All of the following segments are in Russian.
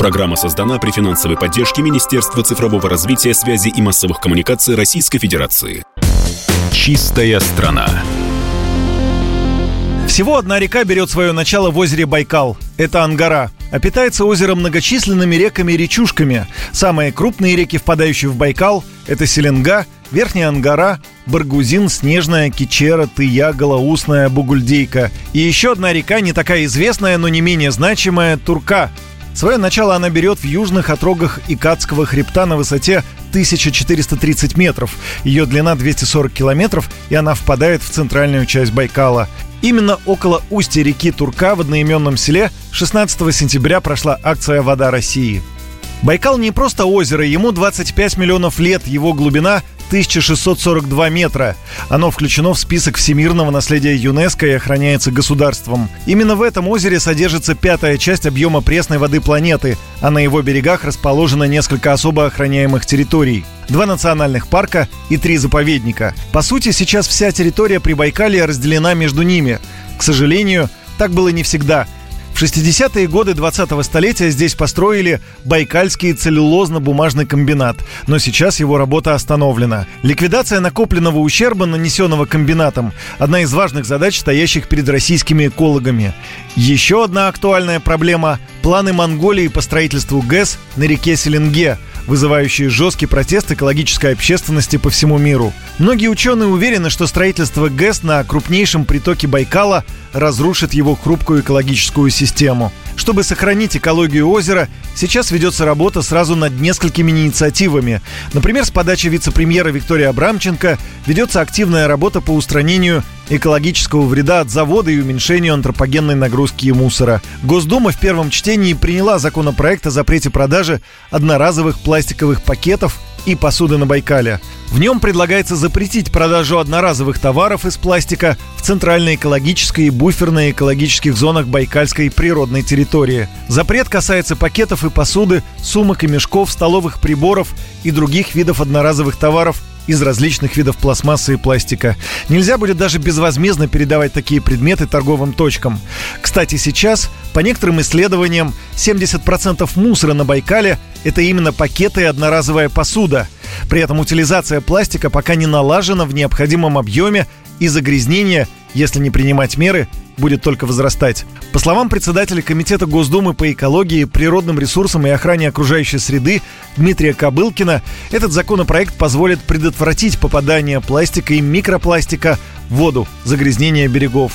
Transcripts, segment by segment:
Программа создана при финансовой поддержке Министерства цифрового развития, связи и массовых коммуникаций Российской Федерации. Чистая страна. Всего одна река берет свое начало в озере Байкал. Это Ангара. А питается озеро многочисленными реками и речушками. Самые крупные реки, впадающие в Байкал, это Селенга, Верхняя Ангара, Баргузин, Снежная, Кичера, Тыя, Голоусная, Бугульдейка. И еще одна река, не такая известная, но не менее значимая, Турка. Свое начало она берет в южных отрогах Икатского хребта на высоте 1430 метров. Ее длина 240 километров, и она впадает в центральную часть Байкала. Именно около устья реки Турка в одноименном селе 16 сентября прошла акция «Вода России». Байкал не просто озеро, ему 25 миллионов лет, его глубина 1642 метра. Оно включено в список всемирного наследия ЮНЕСКО и охраняется государством. Именно в этом озере содержится пятая часть объема пресной воды планеты, а на его берегах расположено несколько особо охраняемых территорий. Два национальных парка и три заповедника. По сути, сейчас вся территория Прибайкалия разделена между ними. К сожалению, так было не всегда – в 60-е годы 20-го столетия здесь построили Байкальский целлюлозно-бумажный комбинат, но сейчас его работа остановлена. Ликвидация накопленного ущерба, нанесенного комбинатом, одна из важных задач, стоящих перед российскими экологами. Еще одна актуальная проблема – планы Монголии по строительству ГЭС на реке Селенге – вызывающие жесткий протест экологической общественности по всему миру. Многие ученые уверены, что строительство ГЭС на крупнейшем притоке Байкала разрушит его хрупкую экологическую систему. Чтобы сохранить экологию озера, сейчас ведется работа сразу над несколькими инициативами. Например, с подачи вице-премьера Виктории Абрамченко ведется активная работа по устранению экологического вреда от завода и уменьшению антропогенной нагрузки и мусора. Госдума в первом чтении приняла законопроект о запрете продажи одноразовых пластиковых пакетов и посуды на Байкале. В нем предлагается запретить продажу одноразовых товаров из пластика в центральной экологической и буферной экологических зонах Байкальской природной территории. Запрет касается пакетов и посуды, сумок и мешков, столовых приборов и других видов одноразовых товаров из различных видов пластмассы и пластика. Нельзя будет даже безвозмездно передавать такие предметы торговым точкам. Кстати, сейчас, по некоторым исследованиям, 70% мусора на Байкале – это именно пакеты и одноразовая посуда. При этом утилизация пластика пока не налажена в необходимом объеме и загрязнение, если не принимать меры, будет только возрастать. По словам председателя Комитета Госдумы по экологии, природным ресурсам и охране окружающей среды Дмитрия Кобылкина, этот законопроект позволит предотвратить попадание пластика и микропластика в воду, загрязнение берегов.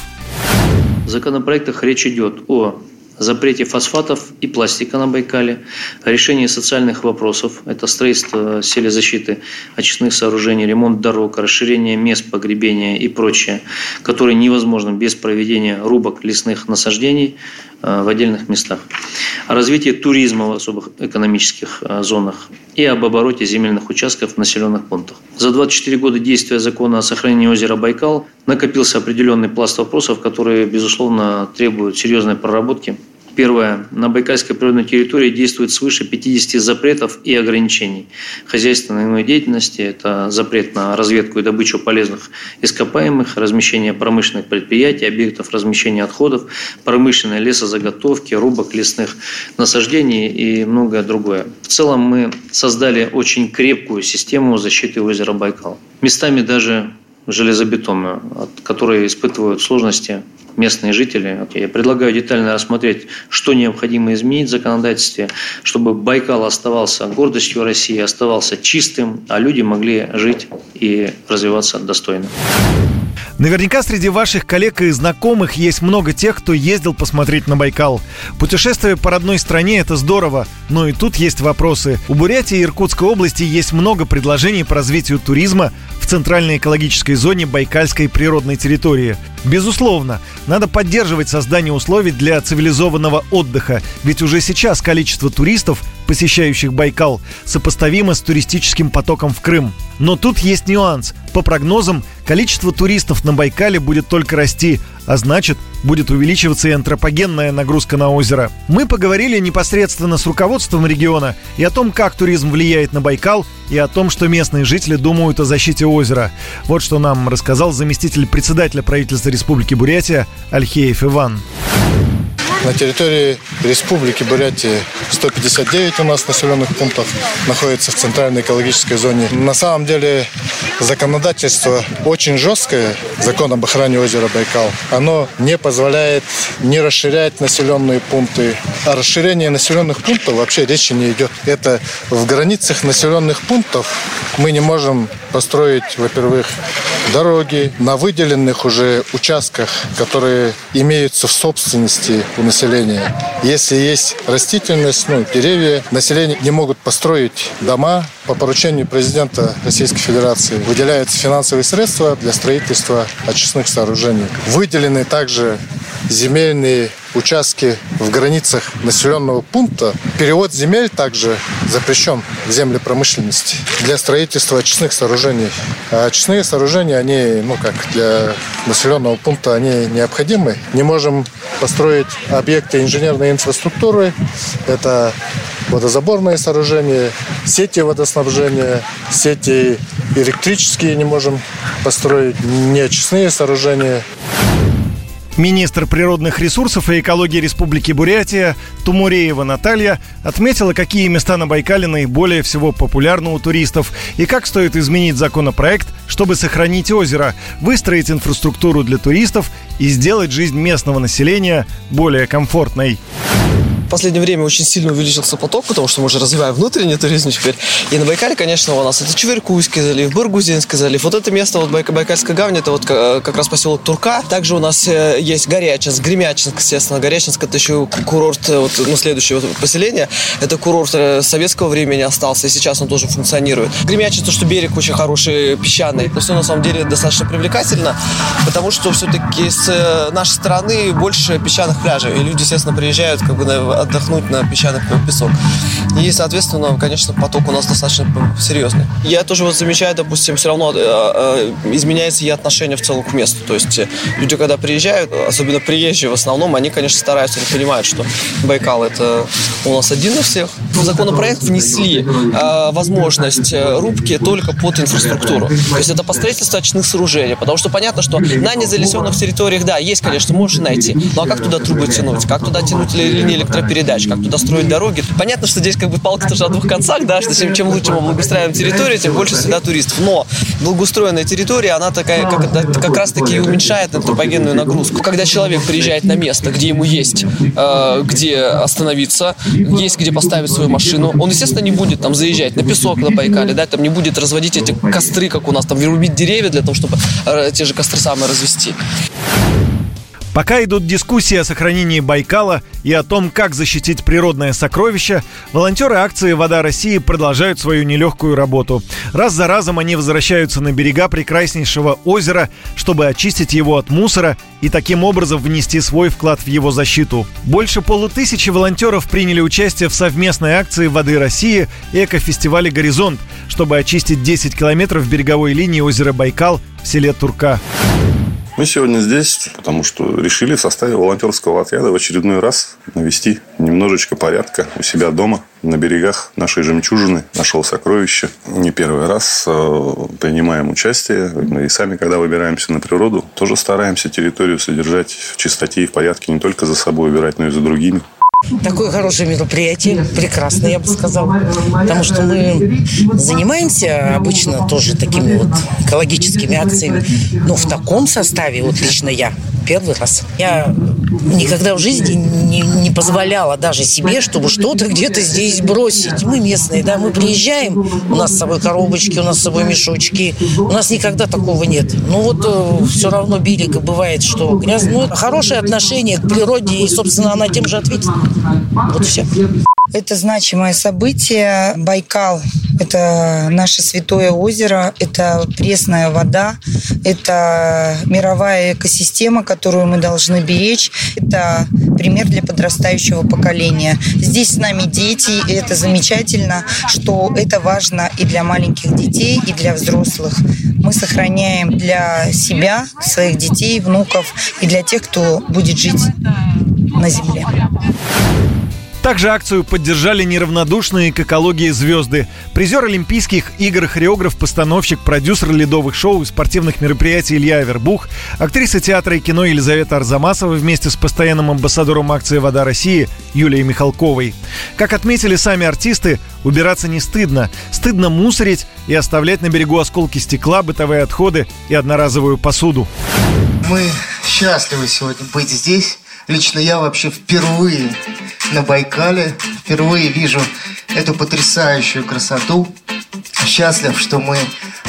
В законопроектах речь идет о запрете фосфатов и пластика на Байкале, решении социальных вопросов, это строительство селезащиты очистных сооружений, ремонт дорог, расширение мест погребения и прочее, которые невозможно без проведения рубок лесных насаждений в отдельных местах, о развитии туризма в особых экономических э, зонах и об обороте земельных участков в населенных пунктах. За 24 года действия закона о сохранении озера Байкал накопился определенный пласт вопросов, которые, безусловно, требуют серьезной проработки Первое. На Байкальской природной территории действует свыше 50 запретов и ограничений. Хозяйственной иной деятельности – это запрет на разведку и добычу полезных ископаемых, размещение промышленных предприятий, объектов размещения отходов, промышленной лесозаготовки, рубок лесных насаждений и многое другое. В целом мы создали очень крепкую систему защиты озера Байкал. Местами даже железобетонную, от которой испытывают сложности местные жители. Я предлагаю детально рассмотреть, что необходимо изменить в законодательстве, чтобы Байкал оставался гордостью России, оставался чистым, а люди могли жить и развиваться достойно. Наверняка среди ваших коллег и знакомых есть много тех, кто ездил посмотреть на Байкал. Путешествие по родной стране – это здорово, но и тут есть вопросы. У Бурятии и Иркутской области есть много предложений по развитию туризма в центральной экологической зоне Байкальской природной территории. Безусловно, надо поддерживать создание условий для цивилизованного отдыха, ведь уже сейчас количество туристов, посещающих Байкал, сопоставимо с туристическим потоком в Крым. Но тут есть нюанс. По прогнозам, количество туристов на Байкале будет только расти, а значит, будет увеличиваться и антропогенная нагрузка на озеро. Мы поговорили непосредственно с руководством региона и о том, как туризм влияет на Байкал, и о том, что местные жители думают о защите озера. Вот что нам рассказал заместитель председателя правительства Республики Бурятия Альхеев Иван. На территории Республики Бурятии 159 у нас населенных пунктов находится в центральной экологической зоне. На самом деле законодательство очень жесткое, закон об охране озера Байкал. Оно не позволяет не расширять населенные пункты. О расширении населенных пунктов вообще речи не идет. Это в границах населенных пунктов мы не можем построить, во-первых, дороги на выделенных уже участках, которые имеются в собственности у населения. Если есть растительность, ну, деревья, население не могут построить дома. По поручению президента Российской Федерации выделяются финансовые средства для строительства очистных сооружений. Выделены также земельные участки в границах населенного пункта. Перевод земель также запрещен в земле промышленности для строительства очистных сооружений. А очистные сооружения, они, ну как, для населенного пункта они необходимы. Не можем построить объекты инженерной инфраструктуры. Это водозаборные сооружения, сети водоснабжения, сети электрические не можем построить, не очистные сооружения. Министр природных ресурсов и экологии Республики Бурятия Тумуреева Наталья отметила, какие места на Байкале наиболее всего популярны у туристов и как стоит изменить законопроект, чтобы сохранить озеро, выстроить инфраструктуру для туристов и сделать жизнь местного населения более комфортной в последнее время очень сильно увеличился поток, потому что мы уже развиваем внутренний туризм теперь. И на Байкале, конечно, у нас это Чуверкуйский залив, Баргузинский залив. Вот это место, вот Байкальская гавань, это вот как раз поселок Турка. Также у нас э, есть Горячинск, Гремячинск, естественно. Горячинск это еще курорт, э, вот, ну, следующее вот поселение. Это курорт э, советского времени остался, и сейчас он тоже функционирует. Гремячинск, то, что берег очень хороший, песчаный. Это все на самом деле достаточно привлекательно, потому что все-таки с нашей стороны больше песчаных пляжей. И люди, естественно, приезжают как бы на отдохнуть на песчаный песок. И, соответственно, конечно, поток у нас достаточно серьезный. Я тоже вот замечаю, допустим, все равно э, э, изменяется и отношение в целом к месту. То есть э, люди, когда приезжают, особенно приезжие в основном, они, конечно, стараются, они понимают, что Байкал это у нас один на всех. В законопроект внесли возможность рубки только под инфраструктуру. То есть это по строительству очных сооружений. Потому что понятно, что на незалесенных территориях, да, есть, конечно, можешь найти. Но а как туда трубы тянуть? Как туда тянуть линии электропередачи? Передач, как туда строить дороги. Понятно, что здесь как бы палка тоже о двух концах, да, что чем, чем лучше мы благоустраиваем территорию, тем больше всегда туристов. Но благоустроенная территория, она такая, как, как раз таки уменьшает антропогенную нагрузку. Когда человек приезжает на место, где ему есть э, где остановиться, есть где поставить свою машину, он, естественно, не будет там заезжать на песок на Байкале, да, там не будет разводить эти костры, как у нас, там, рубить деревья для того, чтобы э, те же костры самые развести. Пока идут дискуссии о сохранении Байкала и о том, как защитить природное сокровище, волонтеры акции «Вода России» продолжают свою нелегкую работу. Раз за разом они возвращаются на берега прекраснейшего озера, чтобы очистить его от мусора и таким образом внести свой вклад в его защиту. Больше полутысячи волонтеров приняли участие в совместной акции «Воды России» экофестивале «Горизонт», чтобы очистить 10 километров береговой линии озера Байкал в селе Турка. Мы сегодня здесь, потому что решили в составе волонтерского отряда в очередной раз навести немножечко порядка у себя дома, на берегах нашей жемчужины, нашего сокровища. Не первый раз э, принимаем участие. И сами, когда выбираемся на природу, тоже стараемся территорию содержать в чистоте и в порядке, не только за собой убирать, но и за другими. Такое хорошее мероприятие, прекрасно, я бы сказала. Потому что мы занимаемся обычно тоже такими вот экологическими акциями. Но в таком составе, вот лично я, первый раз. Я никогда в жизни не, не позволяла даже себе, чтобы что-то где-то здесь бросить. Мы местные, да, мы приезжаем, у нас с собой коробочки, у нас с собой мешочки. У нас никогда такого нет. Ну вот э, все равно берега бывает, что грязно. Ну, хорошее отношение к природе, и, собственно, она тем же ответит. Вот все. Это значимое событие. Байкал – это наше святое озеро, это пресная вода, это мировая экосистема, которую мы должны беречь. Это пример для подрастающего поколения. Здесь с нами дети, и это замечательно, что это важно и для маленьких детей, и для взрослых. Мы сохраняем для себя, своих детей, внуков и для тех, кто будет жить на земле. Также акцию поддержали неравнодушные к экологии звезды. Призер Олимпийских игр, хореограф, постановщик, продюсер ледовых шоу и спортивных мероприятий Илья Авербух, актриса театра и кино Елизавета Арзамасова вместе с постоянным амбассадором акции «Вода России» Юлией Михалковой. Как отметили сами артисты, убираться не стыдно. Стыдно мусорить и оставлять на берегу осколки стекла, бытовые отходы и одноразовую посуду. Мы счастливы сегодня быть здесь. Лично я вообще впервые на Байкале, впервые вижу эту потрясающую красоту. Счастлив, что мы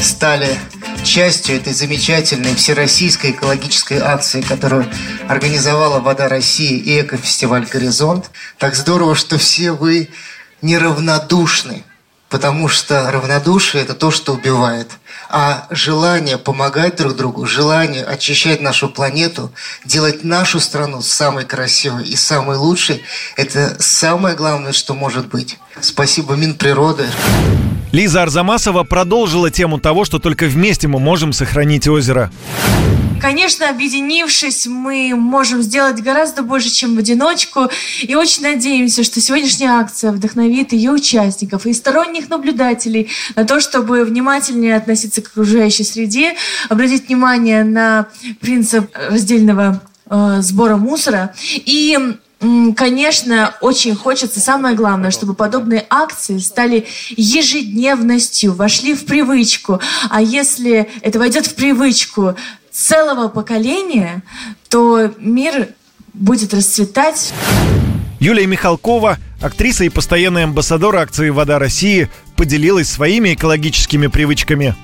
стали частью этой замечательной всероссийской экологической акции, которую организовала «Вода России» и экофестиваль «Горизонт». Так здорово, что все вы неравнодушны, потому что равнодушие – это то, что убивает – а желание помогать друг другу, желание очищать нашу планету, делать нашу страну самой красивой и самой лучшей, это самое главное, что может быть. Спасибо Минприроды. Лиза Арзамасова продолжила тему того, что только вместе мы можем сохранить озеро. Конечно, объединившись, мы можем сделать гораздо больше, чем в одиночку. И очень надеемся, что сегодняшняя акция вдохновит ее участников и сторонних наблюдателей на то, чтобы внимательнее относиться к окружающей среде, обратить внимание на принцип раздельного э, сбора мусора и Конечно, очень хочется, самое главное, чтобы подобные акции стали ежедневностью, вошли в привычку. А если это войдет в привычку целого поколения, то мир будет расцветать. Юлия Михалкова, актриса и постоянный амбассадор акции «Вода России», поделилась своими экологическими привычками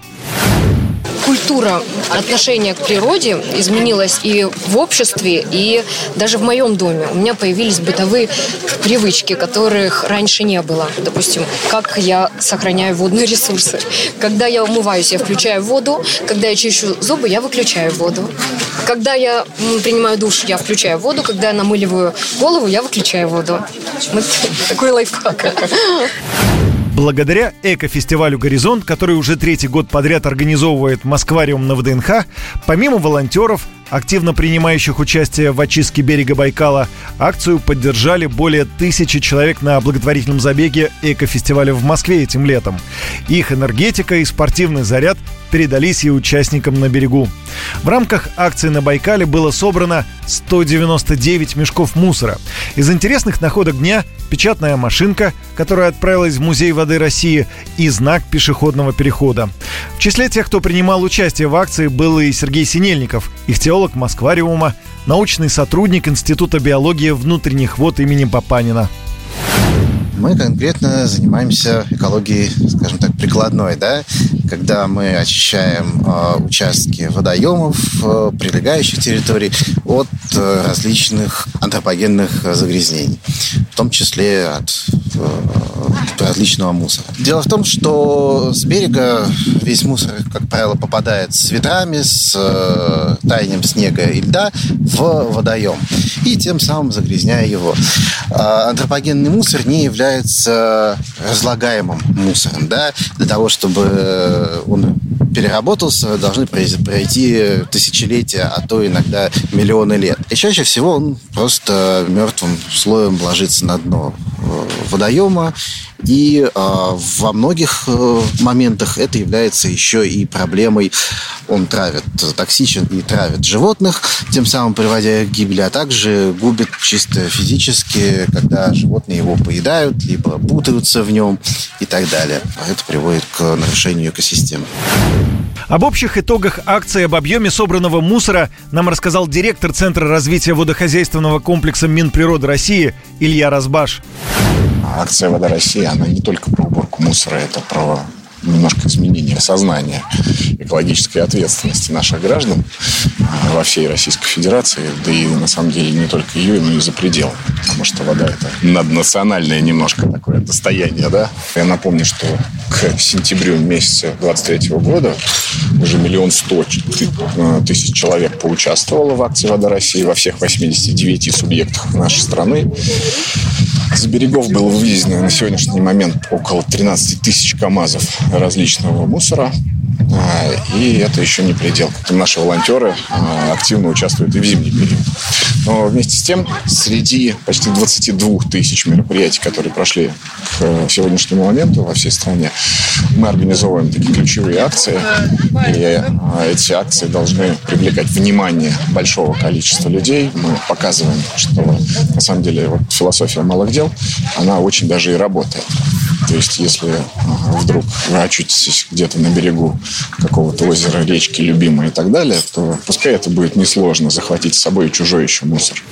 культура отношения к природе изменилась и в обществе, и даже в моем доме. У меня появились бытовые привычки, которых раньше не было. Допустим, как я сохраняю водные ресурсы. Когда я умываюсь, я включаю воду. Когда я чищу зубы, я выключаю воду. Когда я принимаю душ, я включаю воду. Когда я намыливаю голову, я выключаю воду. Вот такой лайфхак. Благодаря экофестивалю «Горизонт», который уже третий год подряд организовывает Москвариум на ВДНХ, помимо волонтеров, активно принимающих участие в очистке берега Байкала, акцию поддержали более тысячи человек на благотворительном забеге экофестиваля в Москве этим летом. Их энергетика и спортивный заряд передались и участникам на берегу. В рамках акции на Байкале было собрано 199 мешков мусора. Из интересных находок дня печатная машинка, которая отправилась в Музей воды России, и знак пешеходного перехода. В числе тех, кто принимал участие в акции, был и Сергей Синельников, ихтиолог Москвариума, научный сотрудник Института биологии внутренних вод имени Папанина. Мы конкретно занимаемся экологией, скажем так, прикладной, да, когда мы очищаем э, участки водоемов, э, прилегающих территорий от э, различных антропогенных загрязнений, в том числе от э, различного мусора. Дело в том, что с берега весь мусор, как правило, попадает с ветрами, с э, таянием снега и льда в водоем, и тем самым загрязняя его. А антропогенный мусор не является разлагаемым мусором. Да? Для того, чтобы он переработался, должны пройти тысячелетия, а то иногда миллионы лет. И чаще всего он просто мертвым слоем ложится на дно э, водоема и э, во многих э, моментах это является еще и проблемой. Он травит, токсичен и травит животных, тем самым приводя к гибели, а также губит чисто физически, когда животные его поедают, либо путаются в нем и так далее. Это приводит к нарушению экосистемы. Об общих итогах акции об объеме собранного мусора нам рассказал директор Центра развития водохозяйственного комплекса Минприроды России Илья Разбаш. Акция «Вода России», она не только про уборку мусора, это про немножко изменение сознания экологической ответственности наших граждан а, во всей Российской Федерации, да и на самом деле не только ее, но и за пределами, потому что вода это наднациональное немножко такое достояние, да. Я напомню, что к сентябрю месяца 23 года уже миллион сто э, тысяч человек поучаствовало в акции «Вода России» во всех 89 субъектах нашей страны. С берегов было вывезено на сегодняшний момент около 13 тысяч КАМАЗов различного мусора. А, и это еще не предел. Наши волонтеры а, активно участвуют и в зимний период. Но вместе с тем, среди почти 22 тысяч мероприятий, которые прошли к сегодняшнему моменту во всей стране, мы организовываем такие ключевые акции. И а, эти акции должны привлекать внимание большого количества людей. Мы показываем, что на самом деле вот философия малых дел, она очень даже и работает. То есть, если вдруг вы очутитесь где-то на берегу какого-то озера, речки, любимой и так далее, то пускай это будет несложно захватить с собой чужой еще мусор.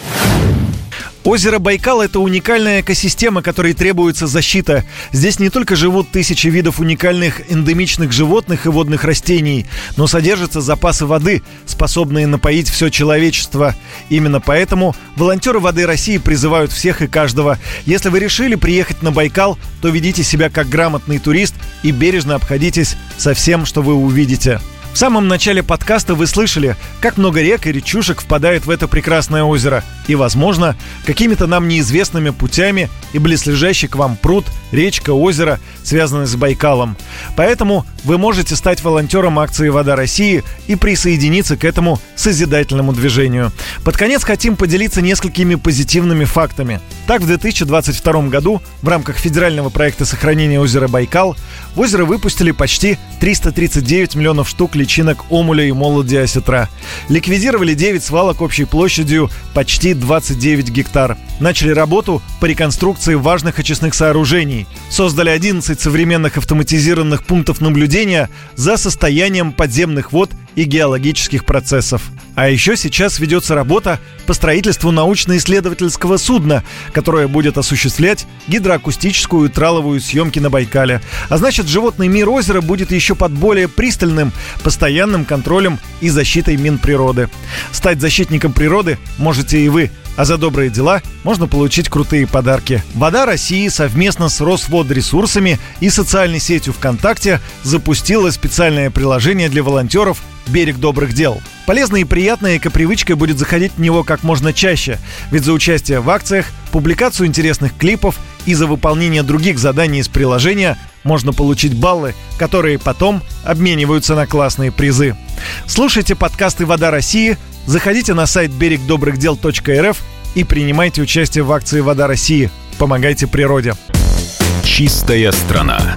Озеро Байкал – это уникальная экосистема, которой требуется защита. Здесь не только живут тысячи видов уникальных эндемичных животных и водных растений, но содержатся запасы воды, способные напоить все человечество. Именно поэтому волонтеры воды России призывают всех и каждого. Если вы решили приехать на Байкал, то ведите себя как грамотный турист и бережно обходитесь со всем, что вы увидите. В самом начале подкаста вы слышали, как много рек и речушек впадает в это прекрасное озеро. И, возможно, какими-то нам неизвестными путями и близлежащий к вам пруд, речка, озеро связаны с Байкалом. Поэтому вы можете стать волонтером акции «Вода России» и присоединиться к этому созидательному движению. Под конец хотим поделиться несколькими позитивными фактами. Так, в 2022 году в рамках федерального проекта сохранения озера Байкал в озеро выпустили почти 339 миллионов штук личинок омуля и молоди осетра. Ликвидировали 9 свалок общей площадью почти 29 гектар. Начали работу по реконструкции важных очистных сооружений. Создали 11 современных автоматизированных пунктов наблюдения за состоянием подземных вод и геологических процессов. А еще сейчас ведется работа по строительству научно-исследовательского судна, которое будет осуществлять гидроакустическую и траловую съемки на Байкале. А значит, животный мир озера будет еще под более пристальным, постоянным контролем и защитой Минприроды. Стать защитником природы можете и вы – а за добрые дела можно получить крутые подарки. Вода России совместно с Росводресурсами и социальной сетью ВКонтакте запустила специальное приложение для волонтеров «Берег добрых дел». Полезной и приятной эко-привычкой будет заходить в него как можно чаще, ведь за участие в акциях, публикацию интересных клипов и за выполнение других заданий из приложения можно получить баллы, которые потом обмениваются на классные призы. Слушайте подкасты «Вода России», заходите на сайт берегдобрыхдел.рф и принимайте участие в акции «Вода России». Помогайте природе. Чистая страна.